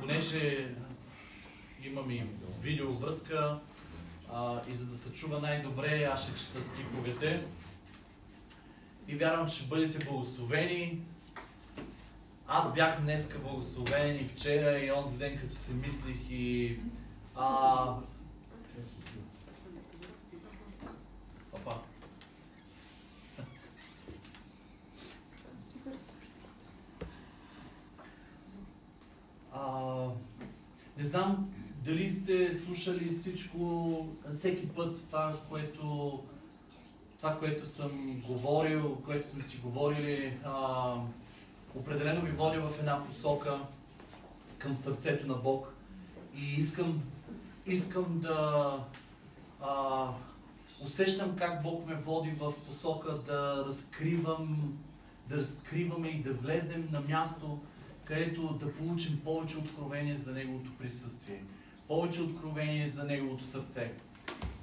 понеже имам и видеовръзка а, и за да се чува най-добре, аз ще чета стиховете. И вярвам, че бъдете благословени. Аз бях днеска благословен и вчера и онзи ден, като се мислих и... А... А, не знам дали сте слушали всичко, всеки път това, което, това, което съм говорил, което сме си говорили, а, определено ви водя в една посока към сърцето на Бог. И искам, искам да а, усещам как Бог ме води в посока да разкривам, да разкриваме и да влезнем на място, където да получим повече откровение за Неговото присъствие, повече откровение за Неговото сърце.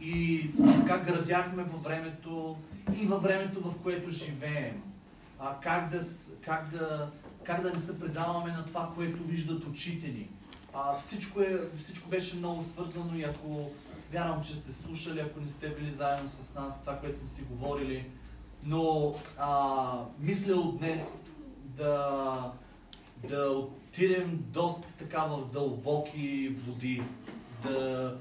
И така градяхме във времето и във времето, в което живеем. А, как, да, как, да, как да не се предаваме на това, което виждат очите ни. А, всичко, е, всичко беше много свързано и ако вярвам, че сте слушали, ако не сте били заедно с нас, това, което сме си говорили, но а, мисля от днес да, да отидем доста така в дълбоки води, да,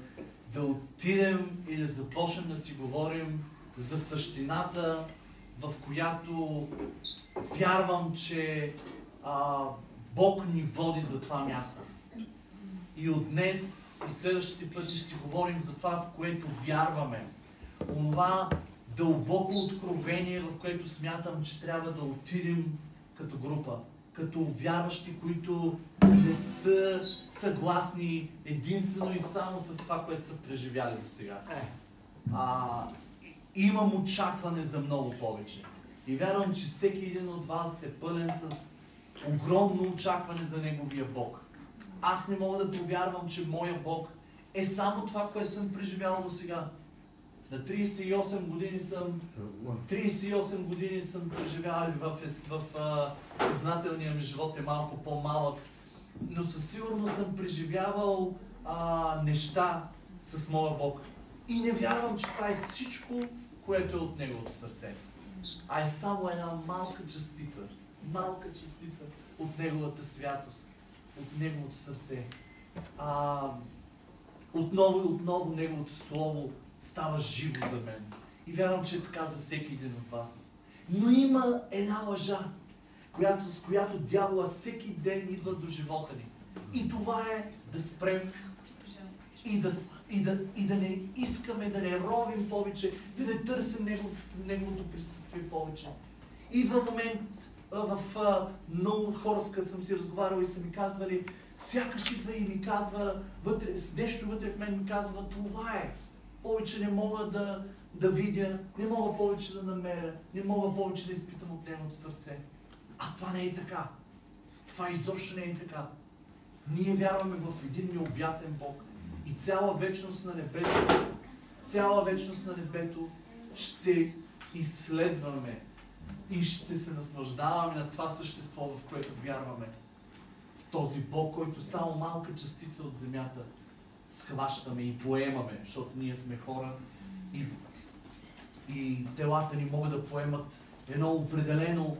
да отидем и да започнем да си говорим за същината, в която вярвам, че а, Бог ни води за това място. И от днес и следващите пъти ще си говорим за това, в което вярваме. Онова дълбоко откровение, в което смятам, че трябва да отидем като група като вярващи, които не са съгласни единствено и само с това, което са преживяли до сега. Е. А, имам очакване за много повече. И вярвам, че всеки един от вас е пълен с огромно очакване за Неговия Бог. Аз не мога да повярвам, че моя Бог е само това, което съм преживял до сега. На 38 години съм, 38 години съм преживял в, в, в съзнателния ми живот е малко по-малък, но със сигурност съм преживявал а, неща с моя Бог. И не вярвам, че това е всичко, което е от Неговото сърце. А е само една малка частица, малка частица от Неговата святост, от Неговото сърце. А, отново и отново Неговото Слово става живо за мен. И вярвам, че е така за всеки един от вас. Но има една лъжа, която, с която дявола всеки ден идва до живота ни. И това е да спрем и да, и да, и да не искаме, да не ровим повече, да не търсим него, Неговото присъствие повече. Идва момент в а, много хора, с съм си разговарял и са ми казвали, сякаш идва и ми казва, вътре, нещо вътре в мен ми казва, това е повече не мога да, да видя, не мога повече да намеря, не мога повече да изпитам от Неговото сърце. А това не е така. Това изобщо не е така. Ние вярваме в един необятен Бог. И цяла вечност на небето, цяла вечност на небето ще изследваме и ще се наслаждаваме на това същество, в което вярваме. Този Бог, който само малка частица от земята схващаме и поемаме, защото ние сме хора и, и телата ни могат да поемат едно определено,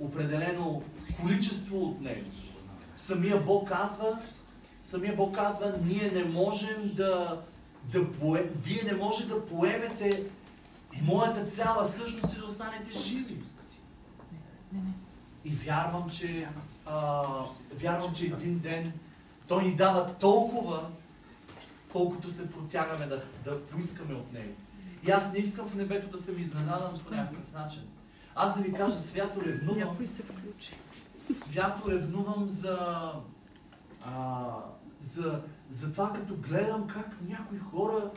определено количество от него. Самия Бог казва, самия Бог казва, ние не можем да, да пое, вие не може да поемете моята цяла същност и да останете живи. И вярвам, че, а, вярвам, че един ден той ни дава толкова, колкото се протягаме да, да поискаме от Него. И аз не искам в небето да съм изненадан по някакъв начин. Аз да ви кажа, свято ревнувам. Някой се включи. Свято ревнувам за, а, за, за това, като гледам как някои хора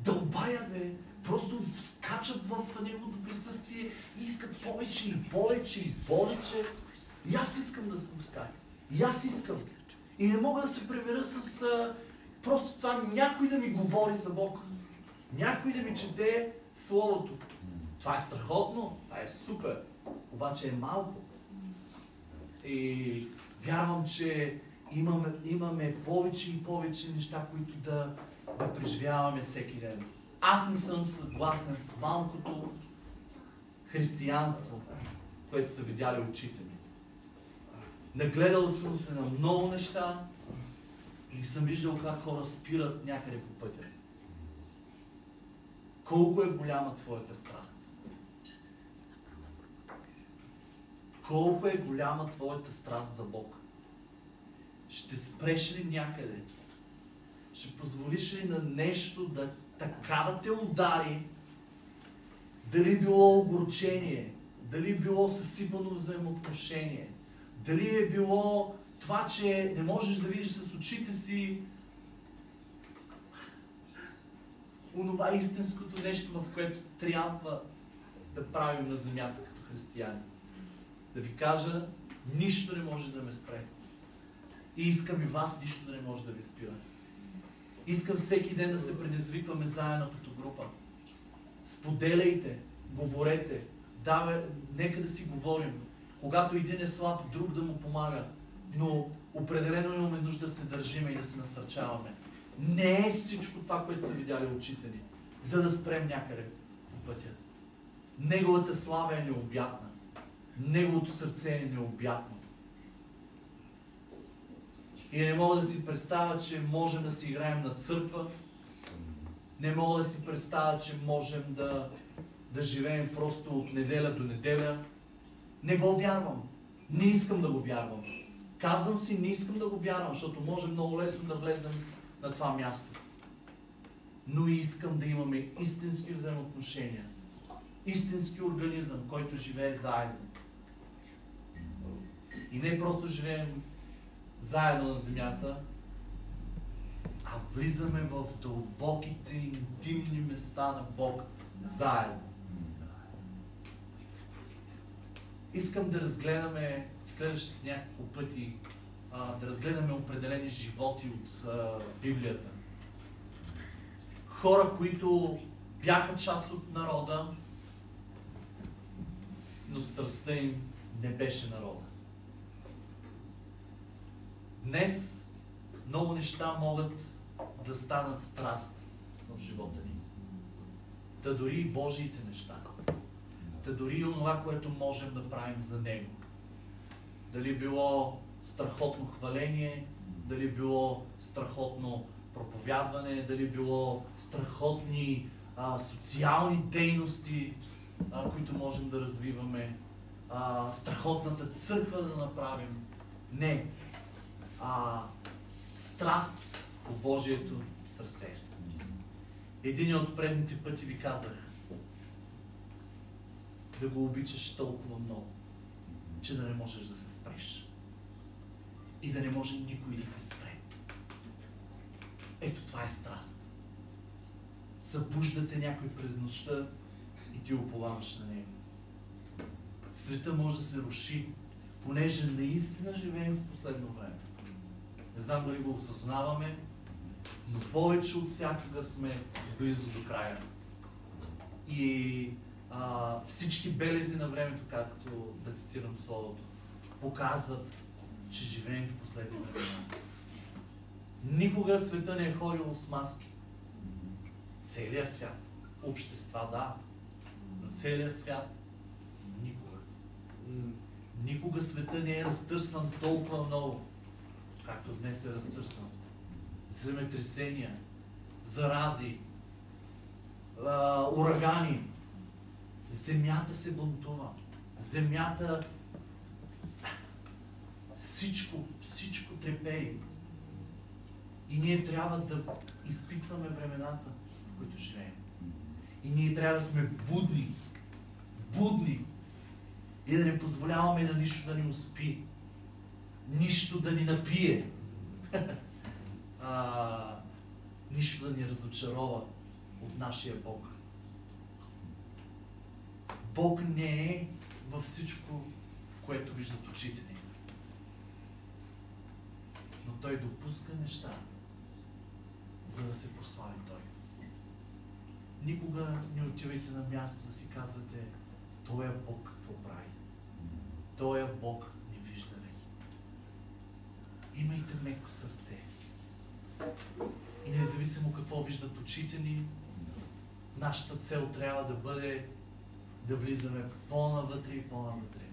дълбаят, бе, просто скачат в неговото присъствие и искат повече и повече и повече. И аз искам да съм така. И аз искам. И не мога да се превера с а, Просто това някой да ми говори за Бог. Някой да ми чете Словото. Това е страхотно, това е супер. Обаче е малко. И вярвам, че имаме, имаме повече и повече неща, които да, да преживяваме всеки ден. Аз не съм съгласен с малкото християнство, което са видяли очите ми. Нагледал съм се на много неща и съм виждал как хора спират някъде по пътя. Колко е голяма твоята страст? Колко е голяма твоята страст за Бог? Ще спреш ли някъде? Ще позволиш ли на нещо да така да те удари? Дали било огорчение, дали било съсипано взаимоотношение, дали е било това, че не можеш да видиш с очите си онова истинското нещо, в което трябва да правим на земята като християни. Да ви кажа, нищо не може да ме спре. И искам и вас нищо да не може да ви спира. Искам всеки ден да се предизвикваме заедно като група. Споделяйте, говорете, давай, нека да си говорим. Когато един е слаб, друг да му помага. Но определено имаме нужда да се държиме и да се насърчаваме. Не е всичко това, което са видяли очите ни, за да спрем някъде по пътя. Неговата слава е необятна. Неговото сърце е необятно. И не мога да си представя, че можем да си играем на църква. Не мога да си представя, че можем да, да живеем просто от неделя до неделя. Не го вярвам. Не искам да го вярвам. Казвам си, не искам да го вярвам, защото може много лесно да влезнем на това място. Но искам да имаме истински взаимоотношения. Истински организъм, който живее заедно. И не просто живеем заедно на земята, а влизаме в дълбоките интимни места на Бог заедно. Искам да разгледаме в следващите няколко пъти, а, да разгледаме определени животи от а, Библията. Хора, които бяха част от народа, но страстта им не беше народа. Днес много неща могат да станат страст в живота ни. Та дори и Божиите неща. Та дори и онова, което можем да правим за Него. Дали било страхотно хваление, дали било страхотно проповядване, дали било страхотни а, социални дейности, а, които можем да развиваме, а, страхотната църква да направим. Не, а, страст по Божието сърце. Един от предните пъти ви казах да го обичаш толкова много, че да не можеш да се спреш. И да не може никой да те спре. Ето това е страст. Събуждате някой през нощта и ти оповаваш на него. Света може да се руши, понеже наистина живеем в последно време. Не знам дали го осъзнаваме, но повече от всякога сме близо до края. И а, всички белези на времето, както да цитирам Словото, показват, че живеем в последни времена. Никога света не е ходил с маски. Целият свят. Общества, да. Но целият свят никога. Никога света не е разтърсван толкова много както днес е разтърсван. Земетресения, зарази, урагани. Земята се бунтува. Земята всичко, всичко трепери. И ние трябва да изпитваме времената, в които живеем. И ние трябва да сме будни. Будни. И да не позволяваме на нищо да ни успи нищо да ни напие, а, нищо да ни разочарова от нашия Бог. Бог не е във всичко, което виждат очите ни. Но Той допуска неща, за да се прослави Той. Никога не отивайте на място да си казвате, Той е Бог какво прави. Той е Бог имайте имайте меко сърце. И независимо какво виждат очите ни, нашата цел трябва да бъде да влизаме по-навътре и по-навътре.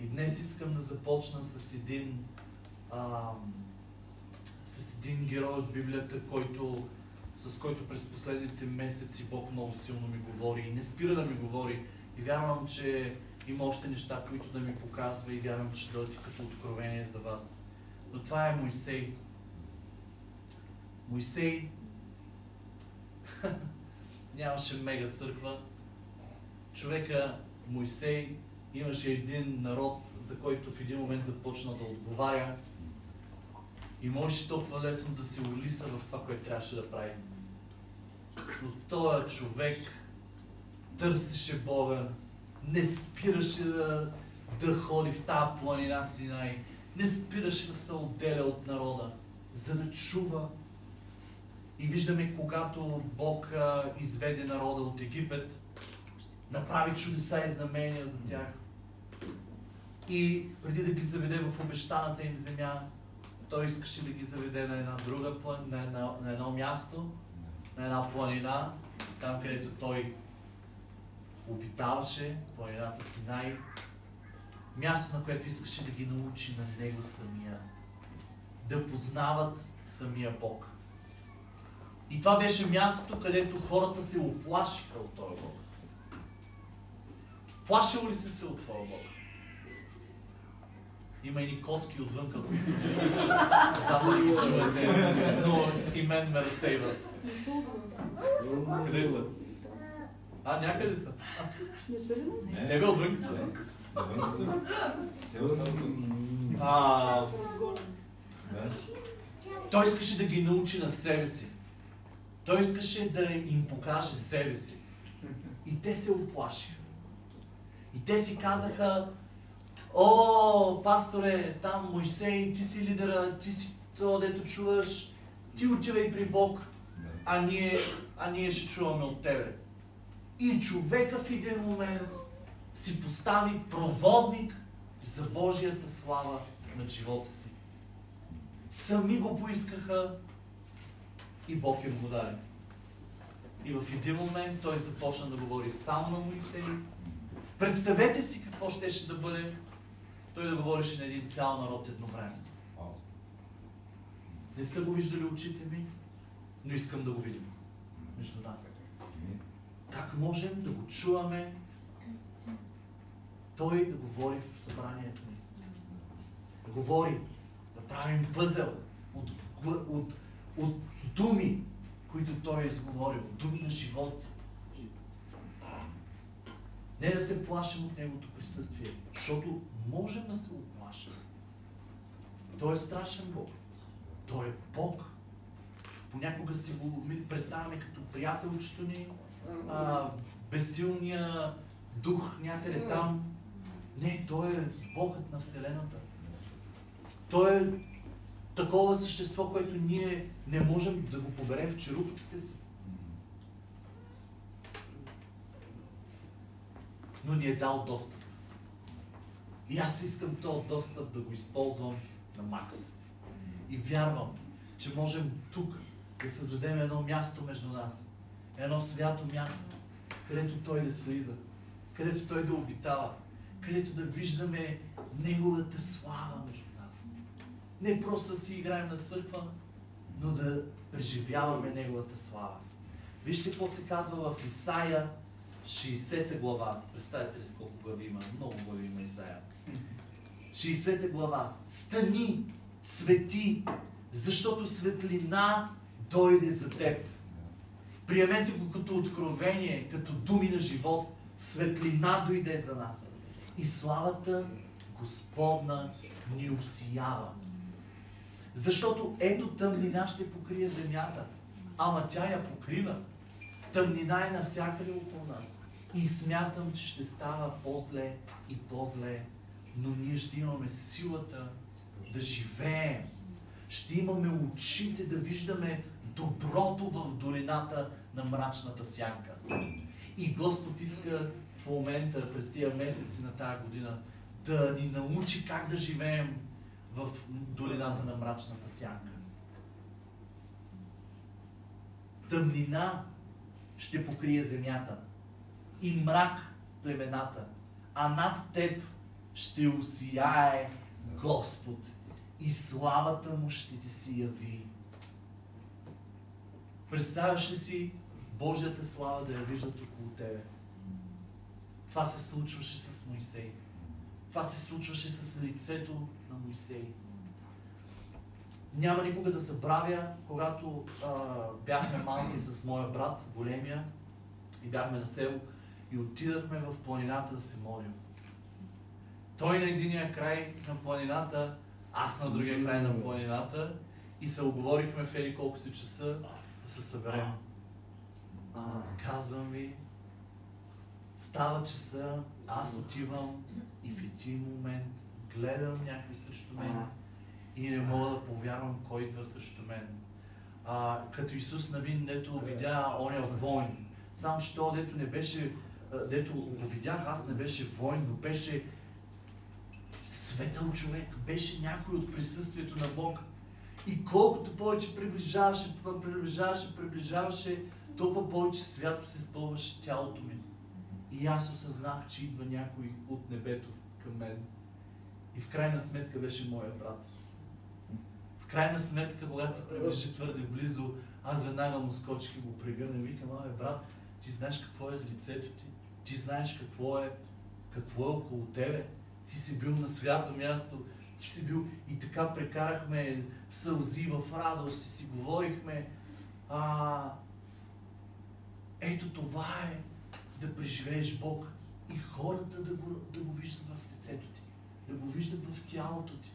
И днес искам да започна с един, а, с един герой от Библията, който, с който през последните месеци Бог много силно ми говори и не спира да ми говори. И вярвам, че има още неща, които да ми показва и вярвам, че ще дойдат като откровение за вас. Но това е Моисей. Моисей нямаше мега църква. Човека Моисей имаше един народ, за който в един момент започна да отговаря и можеше толкова лесно да се улиса в това, което трябваше да прави. Но този човек търсеше Бога, не спираше да, да ходи в тази планина Синай, не спираше да се отделя от народа, за да чува. И виждаме, когато Бог изведе народа от Египет, направи чудеса и знамения за тях. И преди да ги заведе в обещаната им земя, той искаше да ги заведе на една друга на, на, на едно място, на една планина, там където той обитаваше, планината Синай, място, на което искаше да ги научи на него самия, да познават самия Бог. И това беше мястото, където хората се оплашиха от този Бог. Плашил ли се се от твоя Бог? Има и котки отвън, които само ли ги чувате, но и мен ме разсейват. Къде са? А, някъде са. Не са ли? Не бе, отвън са. Навън са. А, той искаше да ги научи на себе си. Той искаше да им покаже себе си. И те се оплашиха. И те си казаха, о, пасторе, там Мойсей, ти си лидера, ти си то, дето чуваш, ти отивай при Бог, а ние, а ние ще чуваме от тебе. И човека в един момент си постави проводник за Божията слава на живота си. Сами го поискаха и Бог им го даде. И в един момент той започна да говори само на Моисей. Представете си какво щеше да бъде той да говореше на един цял народ едновременно. Не са го виждали очите ми, но искам да го видим между нас. Амин. Как можем да го чуваме той да говори в събранието ни? Да говори, да правим пъзел от, гла- от, от думи, които той е изговорил, думи на живота. Не да се плашим от Неговото присъствие, защото можем да се оплашим. Той е страшен Бог. Той е Бог. Понякога си го представяме като приятелчето ни, а, безсилния дух някъде там. Не, той е Богът на Вселената. Той е такова същество, което ние не можем да го поберем в черупките си. Но ни е дал достъп. И аз искам този достъп да го използвам на макс. И вярвам, че можем тук да създадем едно място между нас. Едно свято място, където Той да слиза, където Той да обитава, където да виждаме Неговата слава между нас. Не просто да си играем на църква, но да преживяваме Неговата слава. Вижте какво се казва в Исаия 60 глава. Представете ли с колко глави има? Много глави има Исаия. 60 глава. Стани, свети, защото светлина дойде за теб. Приемете го като откровение, като думи на живот. Светлина дойде за нас. И славата Господна ни усиява. Защото ето тъмнина ще покрие земята. Ама тя я покрива. Тъмнина е навсякъде около нас. И смятам, че ще става по-зле и по-зле. Но ние ще имаме силата да живеем. Ще имаме очите да виждаме доброто в долината на мрачната сянка. И Господ иска в момента, през тия месеци на тази година, да ни научи как да живеем в долината на мрачната сянка. Тъмнина ще покрие земята и мрак племената, а над теб ще усияе Господ и славата му ще ти се яви. Представяш ли си Божията слава да я виждат около тебе? Това се случваше с Моисей. Това се случваше с лицето на Моисей. Няма никога да забравя, когато а, бяхме малки с моя брат, големия, и бяхме на село, и отидахме в планината да се молим. Той на единия край на планината, аз на другия край на планината и се оговорихме в ели колко си часа да се съберем. Казвам ви, става часа, аз отивам и в един момент гледам някой срещу мен и не мога да повярвам кой идва срещу мен. А, като Исус Навин, дето видя оня войн. Само, че то, дето не беше, дето го видях, аз не беше войн, но беше светъл човек, беше някой от присъствието на Бог. И колкото повече приближаваше, приближаваше, приближаваше, толкова повече свято се изпълваше тялото ми. И аз осъзнах, че идва някой от небето към мен. И в крайна сметка беше моя брат. Крайна сметка, когато се приближи твърде близо, аз веднага му скочих и го прегърна и викам, абе брат, ти знаеш какво е лицето ти, ти знаеш какво е, какво е около тебе, ти си бил на свято място, ти си бил и така прекарахме в сълзи, в радост и си говорихме. А, ето това е да преживееш Бог и хората да го, да го виждат в лицето ти, да го виждат в тялото ти.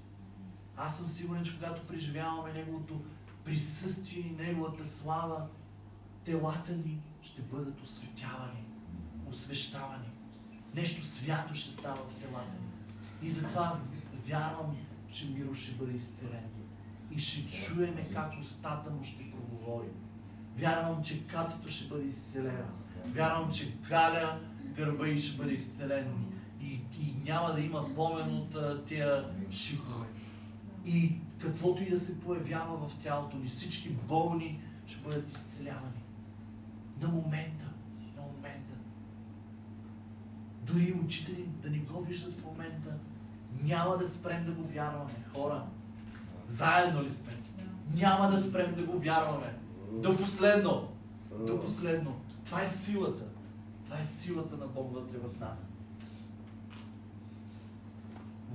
Аз съм сигурен, че когато преживяваме Неговото присъствие и Неговата слава, телата ни ще бъдат осветявани, освещавани. Нещо свято ще става в телата ни. И затова вярвам, че Миро ще бъде изцелен. И ще чуеме как устата му ще проговори. Вярвам, че Катито ще бъде изцелена. Вярвам, че Галя гърба и ще бъде изцелен. И, и няма да има помен от тия шихове. И каквото и да се появява в тялото ни, всички болни ще бъдат изцелявани. На момента. На момента. Дори очите ни да ни го виждат в момента, няма да спрем да го вярваме. Хора, заедно ли сме? Няма да спрем да го вярваме. До последно. До последно. Това е силата. Това е силата на Бог вътре в нас.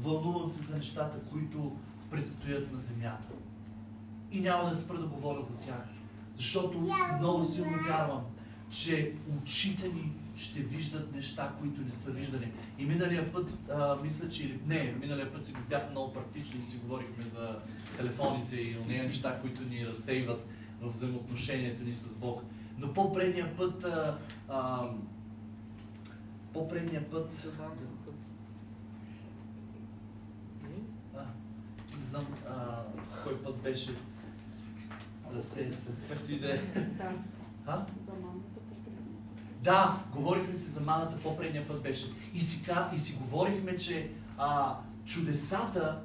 Вълнувам се за нещата, които предстоят на земята. И няма да спра да говоря за тях. Защото много силно вярвам, че очите ни ще виждат неща, които не са виждани. И миналия път, а, мисля, че не, миналия път си го бяхме много практични и си говорихме за телефоните и нея неща, които ни разсейват в взаимоотношението ни с Бог. Но по-предния път, а, а, по-предния път, а, не знам а, кой път беше за се, се, А? За мамата Да, говорихме си за маната, по-предния път беше. И си, и си говорихме, че а, чудесата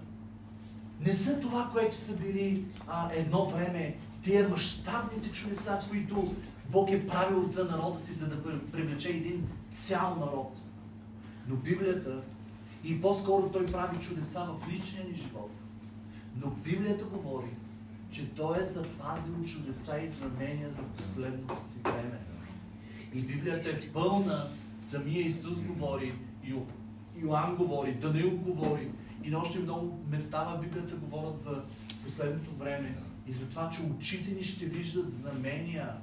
не са това, което са били а, едно време, тия мащабните чудеса, които Бог е правил за народа си, за да привлече един цял народ. Но Библията, и по-скоро Той прави чудеса в личния ни живот, но Библията говори, че Той е запазил чудеса и знамения за последното си време. И Библията е пълна, самия Исус говори, Ю, Йоанн говори, Даниил говори, и на още много места в Библията говорят за последното време. И за това, че очите ни ще виждат знамения.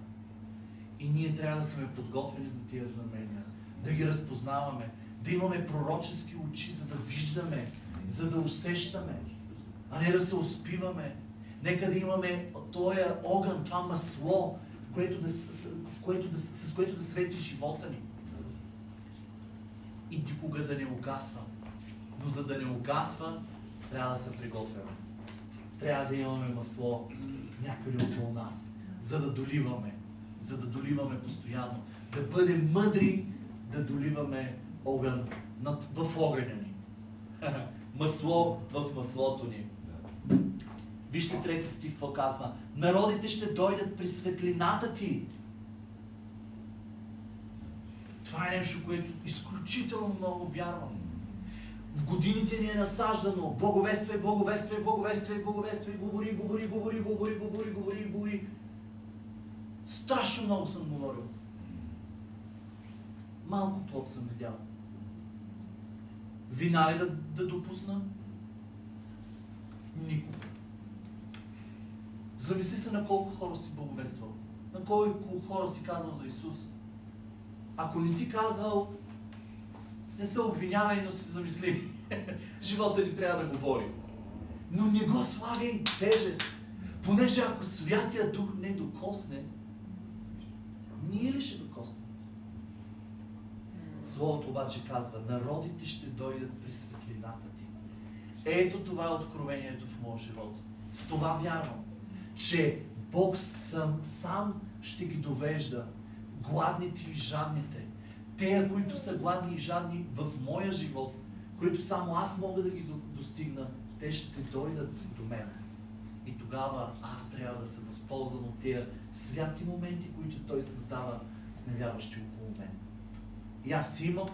И ние трябва да сме подготвени за тия знамения. Да ги разпознаваме. Да имаме пророчески очи, за да виждаме, за да усещаме, а не да се успиваме. Нека да имаме този огън, това масло, в което да, в което да, с което да свети живота ни. И никога да не угасва. Но за да не угасва, трябва да се приготвяме. Трябва да имаме масло някъде около нас, за да доливаме. За да доливаме постоянно. Да бъдем мъдри, да доливаме огън над, в огъня ни. масло в маслото ни. Вижте трети стих, какво казва. Народите ще дойдат при светлината ти. Това е нещо, което изключително много вярвам. В годините ни е насаждано. Благовествай, благовествай, благовествай, благовествай, говори, говори, говори, говори, говори, говори, говори. Страшно много съм говорил. Малко плод съм видял. Вина ли да, да допусна? Замисли се на колко хора си благовествал. На колко хора си казал за Исус. Ако не си казвал, не се обвинявай, но си замисли. Живота ни трябва да говори. Но не го слагай тежест. Понеже ако Святия Дух не докосне, ние ли ще докоснем? Словото обаче казва, народите ще дойдат при светлината ти. Ето това е откровението в моя живот. В това вярвам, че Бог сам, сам ще ги довежда. Гладните и жадните. Те, които са гладни и жадни в моя живот, които само аз мога да ги достигна, те ще дойдат до мен. И тогава аз трябва да се възползвам от тези святи моменти, които Той създава с невярващи около мен. И аз имам,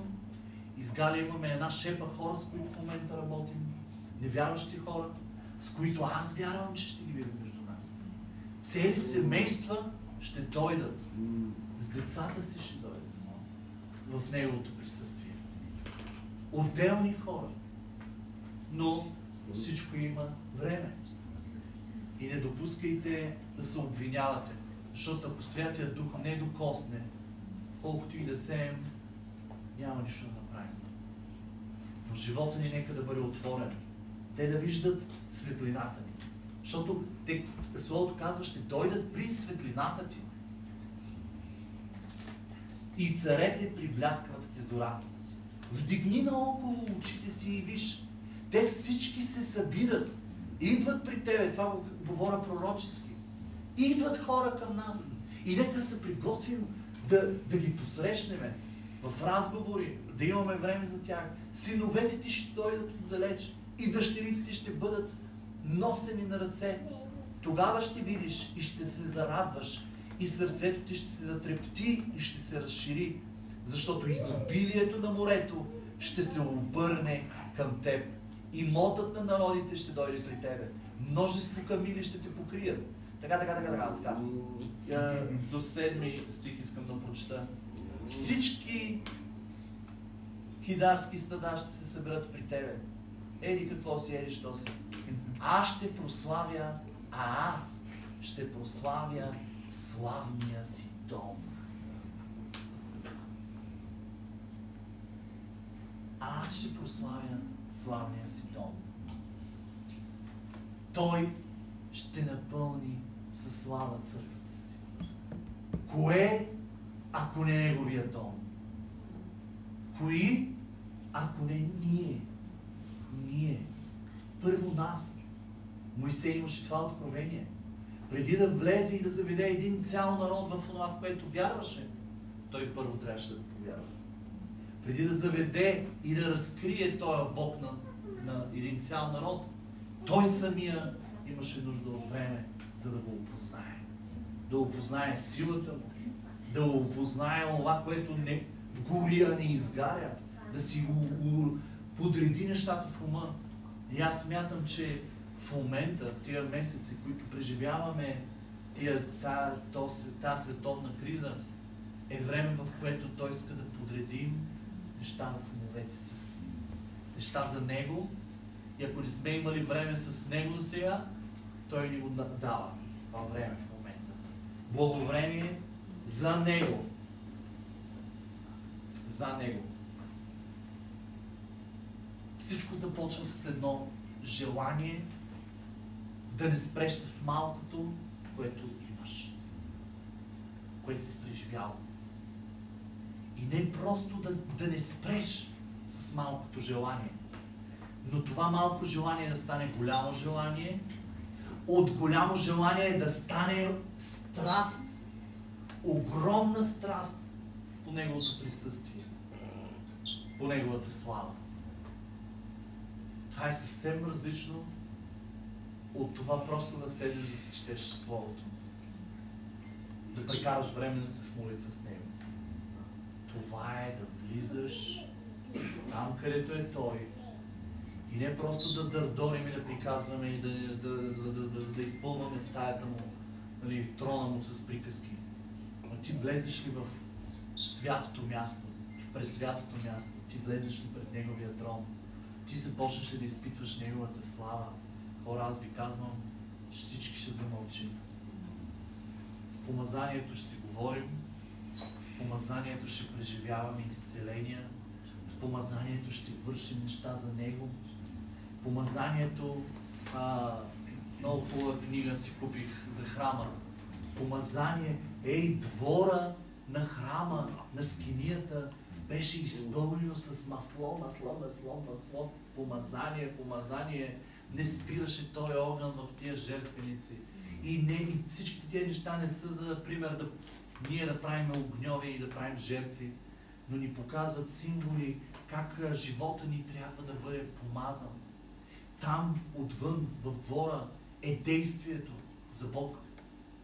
изгаля имаме една шепа хора, с които в момента работим, невярващи хора, с които аз вярвам, че ще ги нас. Цели семейства ще дойдат. С децата си ще дойдат в Неговото присъствие. Отделни хора. Но всичко има време. И не допускайте да се обвинявате. Защото ако Святия Дух не докосне, колкото и да сеем, няма нищо да направим. Но живота ни нека да бъде отворен. Те да виждат светлината ни. Защото те, Словото казва, ще дойдат при светлината ти. И царете при бляскавата ти зора. Вдигни наоколо очите си и виж. Те всички се събират. Идват при тебе. Това го говоря пророчески. Идват хора към нас. И нека се приготвим да, да ги посрещнем в разговори, да имаме време за тях. Синовете ти ще дойдат отдалеч и дъщерите ти ще бъдат носени на ръце. Тогава ще видиш и ще се зарадваш и сърцето ти ще се затрепти и ще се разшири, защото изобилието на морето ще се обърне към теб. И мотът на народите ще дойде при тебе. Множество камили ще те покрият. Така, така, така, така, така. До седми стих искам да прочета. Всички хидарски стада ще се съберат при тебе. Еди какво си, еди що си. Аз ще прославя, а аз ще прославя славния си дом. Аз ще прославя славния си дом. Той ще напълни със слава църквата си. Кое, ако не неговия дом? Кои, ако не ние? Ние. Първо нас. Моисей имаше това откровение. Преди да влезе и да заведе един цял народ в това, в което вярваше, той първо трябваше да повярва. Преди да заведе и да разкрие този Бог на, на един цял народ, той самия имаше нужда от време, за да го опознае. Да опознае силата му, да опознае това, което не гори, а не изгаря, да си у, у, подреди нещата в ума. И аз смятам, че в момента, тия месеци, които преживяваме, тия, та, то, та световна криза, е време, в което Той иска да подредим неща в умовете си. Неща за Него. И ако не сме имали време с Него сега, Той ни го дава. Това време в момента. Благовремие за Него. За Него. Всичко започва с едно желание да не спреш с малкото, което имаш, което си преживял. И не просто да, да не спреш с малкото желание, но това малко желание да стане голямо желание, от голямо желание да стане страст, огромна страст по Неговото присъствие, по Неговата слава. Това е съвсем различно от това просто да седиш да си четеш Словото. Да прекараш време в молитва с Него. Това е да влизаш там, където е Той. И не просто да дърдорим и да приказваме и да, да, да, да, да, да изпълваме стаята му, нали, трона му с приказки. А ти влезеш ли в святото място, в пресвятото място, ти влезеш ли пред Неговия трон, ти се почнеш ли да изпитваш Неговата слава. Хора, аз ви казвам, всички ще замълчим. В помазанието ще си говорим, в помазанието ще преживяваме изцеления, в помазанието ще вършим неща за Него. Помазанието, а, много хубава книга си купих за храмата. Помазание, ей, двора на храма, на скинията, беше изпълнено с масло, масло, масло, масло, помазание, помазание. Не спираше той огън в тия жертвеници. И, не, и всичките тези неща не са за пример да ние да правим огньове и да правим жертви, но ни показват символи как живота ни трябва да бъде помазан. Там, отвън, в двора, е действието за Бог.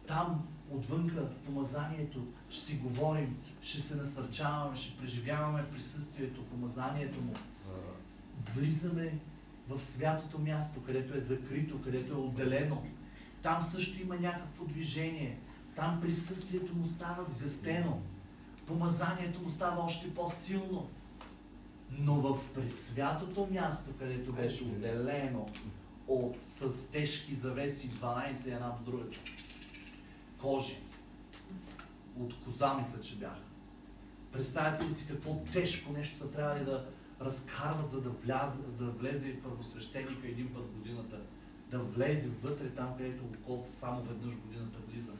Там, отвънка, в помазанието, ще си говорим, ще се насърчаваме, ще преживяваме присъствието, помазанието му. Влизаме в святото място, където е закрито, където е отделено. Там също има някакво движение. Там присъствието му става сгъстено. Помазанието му става още по-силно. Но в пресвятото място, където беше отделено от, с тежки завеси 12 една до друга, кожи, от коза мисля, че бяха. Представете ли си какво тежко нещо са трябвали да разкарват, за да, вляз, да влезе първосвещеника един път в годината, да влезе вътре там, където около само веднъж годината влиза.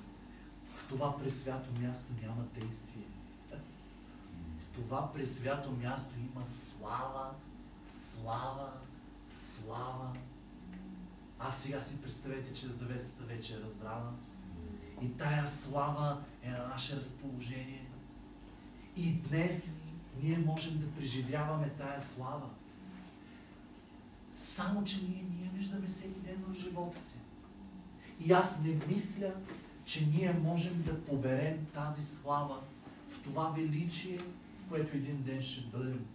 В това пресвято място няма действие. В това пресвято място има слава, слава, слава. А сега си представете, че завесата вече е раздрана. И тая слава е на наше разположение. И днес ние можем да преживяваме тая слава. Само, че ние ние виждаме всеки ден в живота си. И аз не мисля, че ние можем да поберем тази слава в това величие, което един ден ще бъдем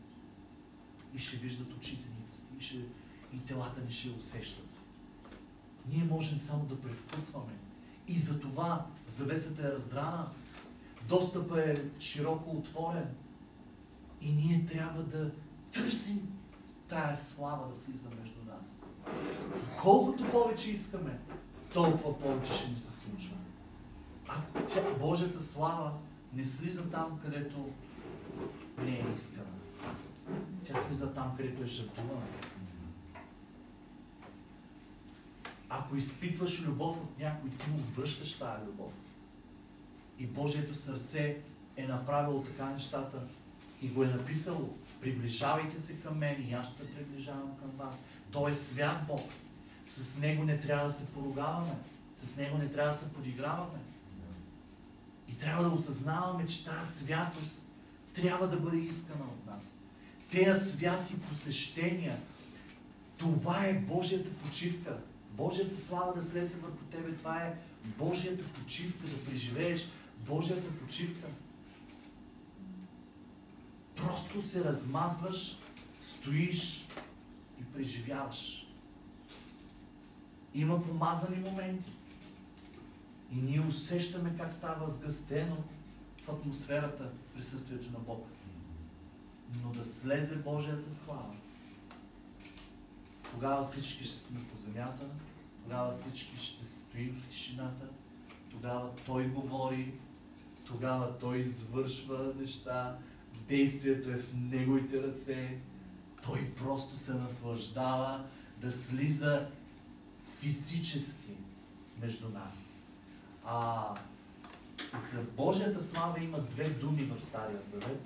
и ще виждат очите ни и, ще, и телата ни ще усещат. Ние можем само да превкусваме. И за това завесата е раздрана, достъпът е широко отворен. И ние трябва да търсим тая слава да слиза между нас. Колкото повече искаме, толкова повече ще ни се случва. Ако тя, Божията слава не слиза там, където не е искана. Тя слиза там, където е жертвувана. Ако изпитваш любов от някой, ти му връщаш тази любов. И Божието сърце е направило така нещата и го е написало. Приближавайте се към мен и аз ще се приближавам към вас. Той е свят Бог. С Него не трябва да се поругаваме. С Него не трябва да се подиграваме. И трябва да осъзнаваме, че тази святост трябва да бъде искана от нас. Тези святи посещения, това е Божията почивка. Божията слава да слезе върху тебе, това е Божията почивка, да преживееш Божията почивка. Просто се размазваш, стоиш и преживяваш. Има помазани моменти. И ние усещаме как става сгъстено в атмосферата присъствието на Бога. Но да слезе Божията слава. Тогава всички ще сме по земята, тогава всички ще стоим в тишината, тогава Той говори, тогава Той извършва неща, действието е в Неговите ръце, Той просто се наслаждава да слиза физически между нас. А, за Божията слава има две думи в Стария Завет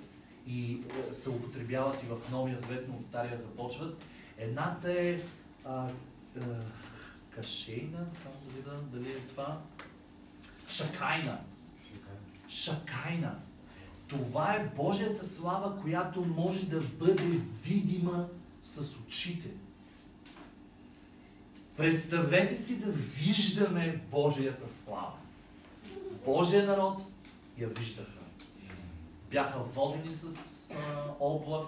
и е, се употребяват и в Новия Завет, но от Стария започват. Едната е а, а, кашейна, само да видя дали е това. Шакайна. Шакайна. Това е Божията слава, която може да бъде видима с очите. Представете си да виждаме Божията слава. Божия народ я виждаха. Бяха водени с а, облак,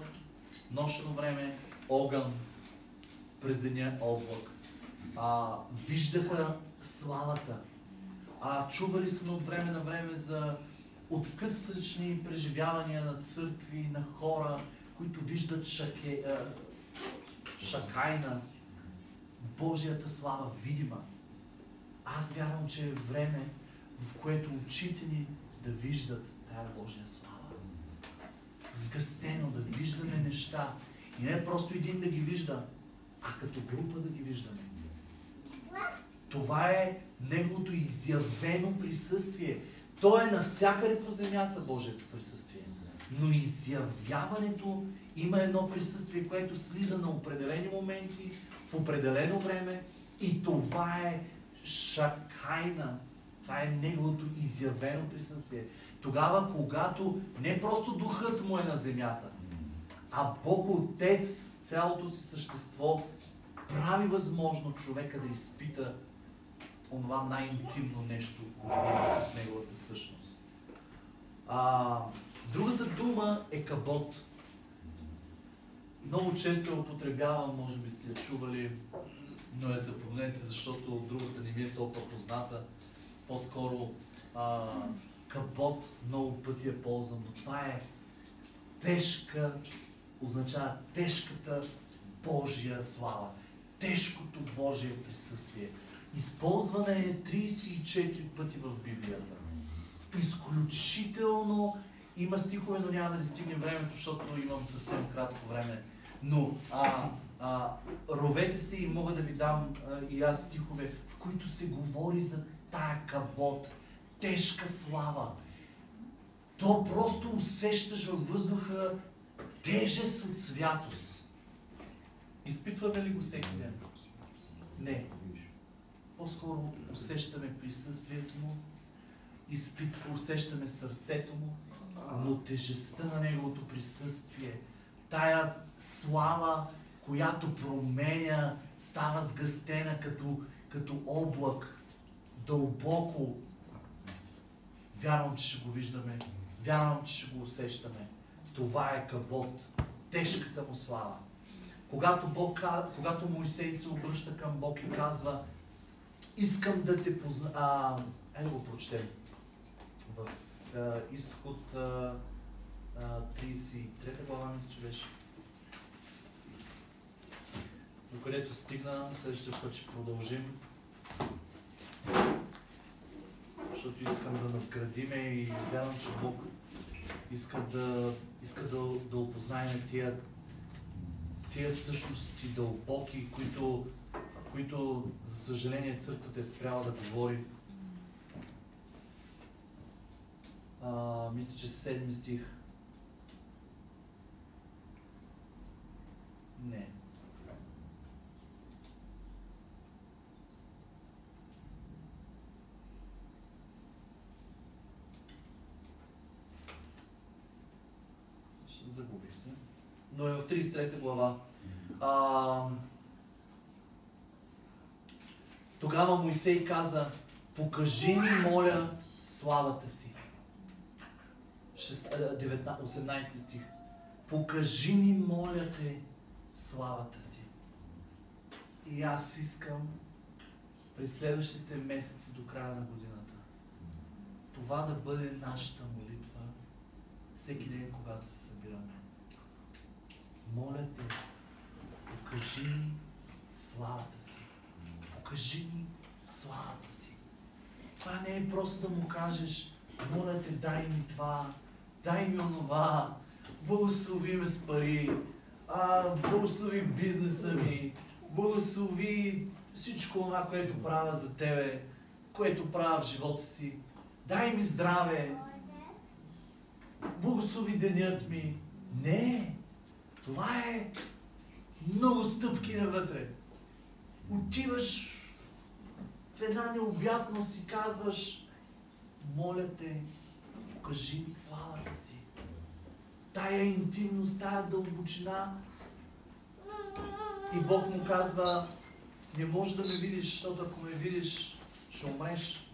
нощно време, огън, през деня облак. А, виждаха славата. А, чували сме от време на време за откъслични преживявания на църкви, на хора, които виждат шаке, шакайна, Божията слава видима. Аз вярвам, че е време, в което очите ни да виждат тая Божия слава. Сгъстено да виждаме неща. И не просто един да ги вижда, а като група да ги виждаме. Това е Неговото изявено присъствие. То е навсякъде по земята Божието присъствие. Но изявяването има едно присъствие, което слиза на определени моменти, в определено време и това е шакайна. Това е неговото изявено присъствие. Тогава, когато не просто духът му е на земята, а Бог Отец, цялото си същество, прави възможно човека да изпита онова най-интимно нещо от неговата същност. А, другата дума е кабот. Много често я употребявам, може би сте я чували, но я запомнете, защото другата не ми е толкова позната. По-скоро а, кабот много пъти е ползвам, но това е тежка, означава тежката Божия слава, тежкото Божие присъствие. Използване е 34 пъти в Библията. Изключително има стихове, но няма да ни стигнем времето, защото имам съвсем кратко време. Но а, а, ровете се и мога да ви дам а, и аз стихове, в които се говори за тая кабот, тежка слава. То просто усещаш във въздуха тежест от святост. Изпитваме ли го всеки ден? Не. По-скоро усещаме присъствието му, изпитва, усещаме сърцето му, но тежестта на неговото присъствие, тая слава, която променя, става сгъстена като, като облак, дълбоко. Вярвам, че ще го виждаме. Вярвам, че ще го усещаме. Това е кабот. Тежката му слава. Когато, Бог, когато Моисей се обръща към Бог и казва, искам да те позна... А, айде го прочетем. В а, изход а, а, 33 глава, мисля, че беше. До където стигна, следващия път ще продължим. Защото искам да надградиме и вярвам, че Бог иска да, иска да, да опознаем тия, тия същности дълбоки, които, които, за съжаление, църквата е спряла да говори. А, мисля, че седми стих. Не. Загубих се. Но е в 33 глава. А, тогава Моисей каза, покажи ми, моля, славата си. 18 стих. Покажи ми, моля те, славата си. И аз искам през следващите месеци до края на годината това да бъде нашата молитва всеки ден, когато се събираме. Моля те, покажи ми славата си. Покажи ми славата си. Това не е просто да му кажеш, моля те, дай ми това, дай ми онова, благослови ме с пари, а, благослови бизнеса ми, благослови всичко това, което правя за тебе, което правя в живота си. Дай ми здраве, благослови денят ми. Не, това е много стъпки навътре. Отиваш в една необятност и казваш, моля те, покажи ми славата си. Тая интимност, тая дълбочина. И Бог му казва, не можеш да ме видиш, защото ако ме видиш, ще умреш.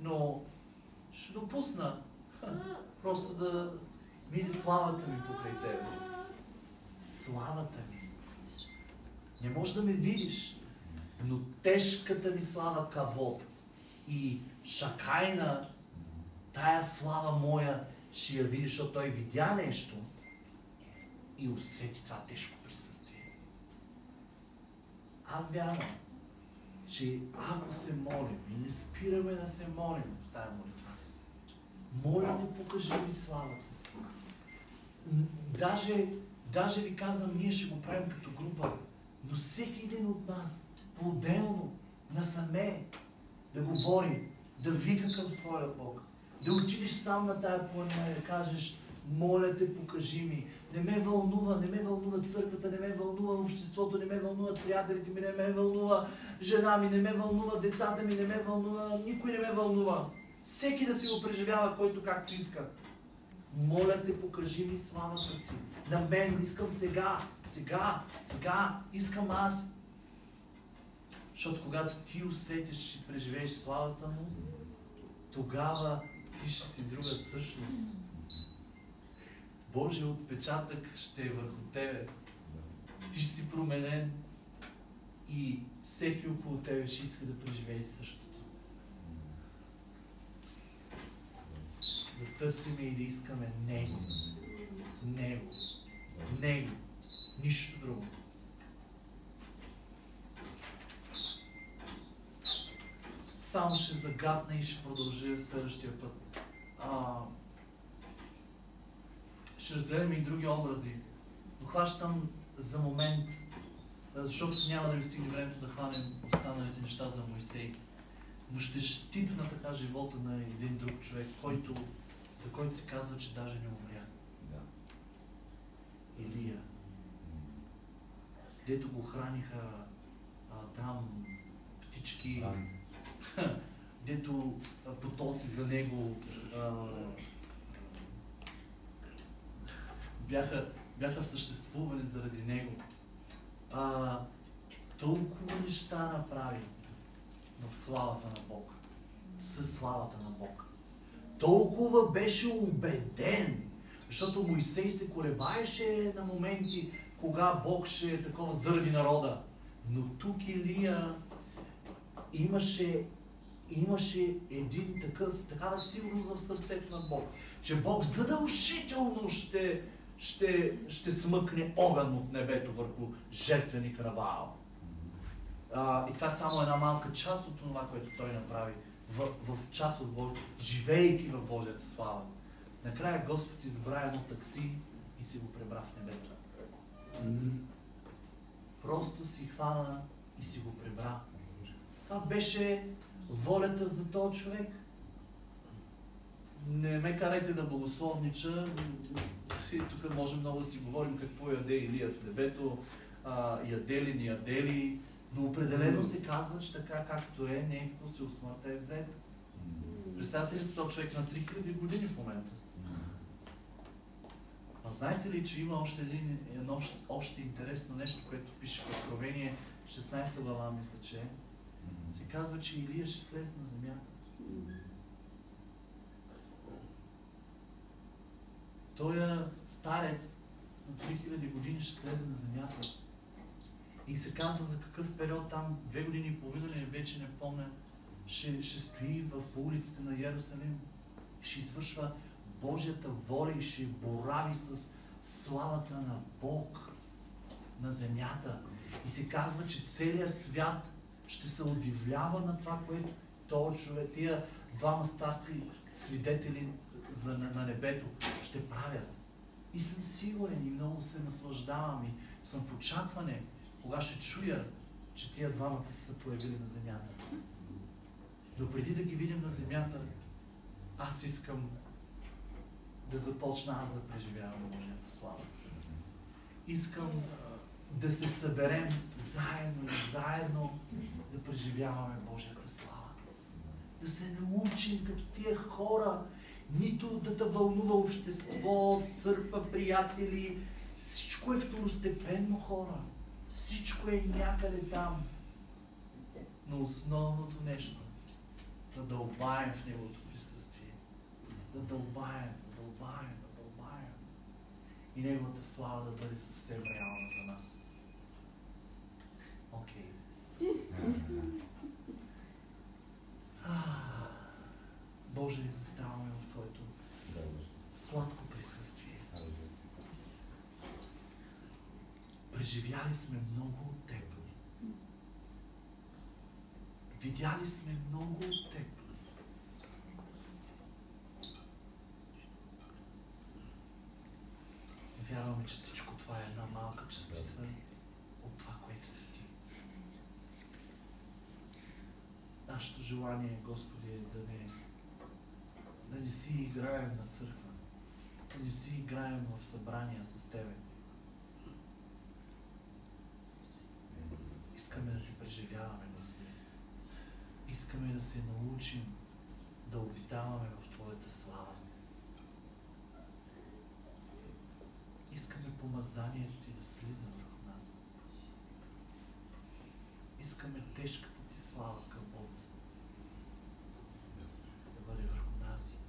Но ще допусна просто да мине славата ми покрай тебе. Славата ми. Не можеш да ме видиш, но тежката ми слава кавод и шакайна, тая слава моя ще я видиш, защото той видя нещо и усети това тежко присъствие. Аз вярвам, че ако се молим и не спираме да се молим с тази молитва, моля те, покажи ми славата си. Даже, даже ви казвам, ние ще го правим като група, но всеки един от нас, по-отделно, насаме, да говори, да вика към своя Бог, да отидеш сам на тая планина и да кажеш, моля те, покажи ми. Не ме вълнува, не ме вълнува църквата, не ме вълнува обществото, не ме вълнуват приятелите ми, не ме вълнува жена ми, не ме вълнува децата ми, не ме вълнува, никой не ме вълнува. Всеки да си го преживява, който както иска. Моля те, покажи ми славата си. На мен искам сега, сега, сега, искам аз. Защото когато ти усетиш и преживееш славата му, тогава ти ще си друга същност. Божия отпечатък ще е върху тебе. Ти ще си променен и всеки около тебе ще иска да преживее същото. Да търсиме и да искаме Него. Него. Него. Нищо друго. Само ще загадна и ще продължа следващия път. А, ще разгледаме и други образи. Но хващам за момент, защото няма да ви стигне времето да хванем останалите неща за Моисей. Но ще щипна така живота на един друг човек, който, за който се казва, че даже не умря. Да. Илия. Дето го храниха а, там птички, А, дето потоци за него а, бяха, бяха съществували заради него. А, толкова неща направи в славата на Бог. Със славата на Бог. Толкова беше убеден, защото Моисей се колебаеше на моменти, кога Бог ще е такова заради народа. Но тук Илия имаше, имаше един такъв, такава сигурност в сърцето на Бог, че Бог задължително ще, ще, ще смъкне огън от небето върху жертвеника на Ваал. А, и това е само една малка част от това, което той направи в, в част от Бог, живеейки в Божията слава. Накрая Господ избра едно такси и си го пребра в небето. Просто си хвана и си го пребра. Това беше волята за този човек. Не ме карайте да благословнича. И тук можем много да си говорим какво яде Илия в небето, а, яде ли, не яде ли. Но определено се казва, че така както е, не е вкусил смъртта е взет. Представете ли си този човек на 3000 години в момента? А знаете ли, че има още един, едно още интересно нещо, което пише в Откровение 16 глава, мисля, че е. Се казва, че Илия ще слезе на земята. Той старец на 3000 години ще слезе на земята. И се казва за какъв период там, две години и половина ли, вече не помня, ще, ще стои в улиците на Иерусалим, ще извършва Божията воля и ще борави с славата на Бог на земята. И се казва, че целият свят ще се удивлява на това, което този човек, тия двама старци, свидетели за, на, на небето, ще правят. И съм сигурен и много се наслаждавам и съм в очакване, кога ще чуя, че тия двамата са се появили на земята. Но преди да ги видим на земята, аз искам да започна аз да преживявам Божията слава. Искам да се съберем заедно и заедно да преживяваме Божията слава. Да се научим като тия хора, нито да те вълнува общество, църква, приятели. Всичко е второстепенно хора. Всичко е някъде там. Но основното нещо да дълбаем в Неговото присъствие. Да дълбаем, да дълбаем. И Неговата слава да бъде съвсем реална за нас. Окей. Ah, Боже, заставаме в Твоето сладко присъствие. Преживяли сме много от Теб. Видяли сме много от Теб. Вярваме, че всичко това е една малка частица от това, което си Ти. Нашето желание, Господи, е да не, да не си играем на църква, да не си играем в събрания с Тебе. Искаме да Те преживяваме, Господи. Искаме да се научим да обитаваме в Твоята слава. Искаме помазанието Ти да слиза върху нас. Искаме тежката Ти слава към Бог да бъде върху нас.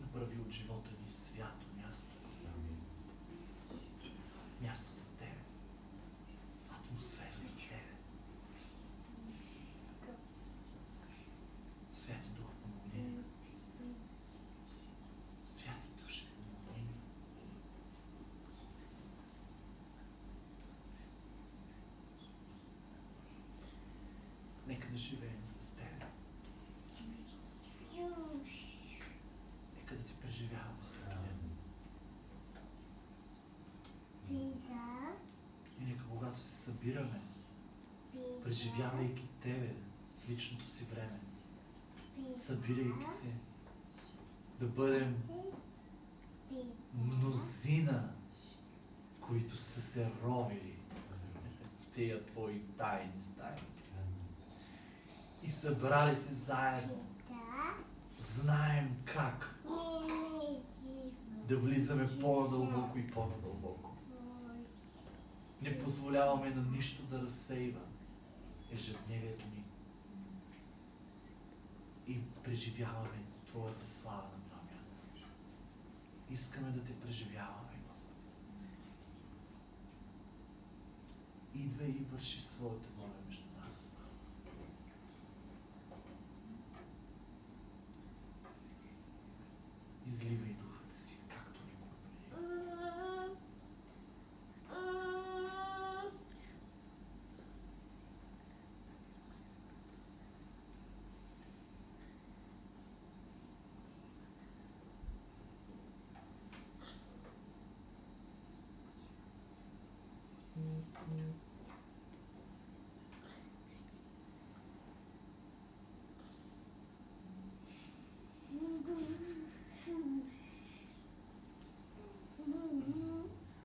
Направи от живота ни свято място. Място за Тебе. Атмосфера за Тебе. Святи Дух, помогни ни. Святи Душе, помогни ни. Нека да живеем с Преживяваме всеки ден. И нека когато се събираме, преживявайки Тебе в личното си време, събирайки се, да бъдем мнозина, които са се ровили в тия Твои тайни стаи. И събрали се заедно. Знаем как да влизаме по-надълбоко и по-надълбоко. Не позволяваме на нищо да разсейва ежедневието ни. И преживяваме Твоята слава на това място. Искаме да Те преживяваме, Господи. Идва и върши своята воля между нас. Изливай Духа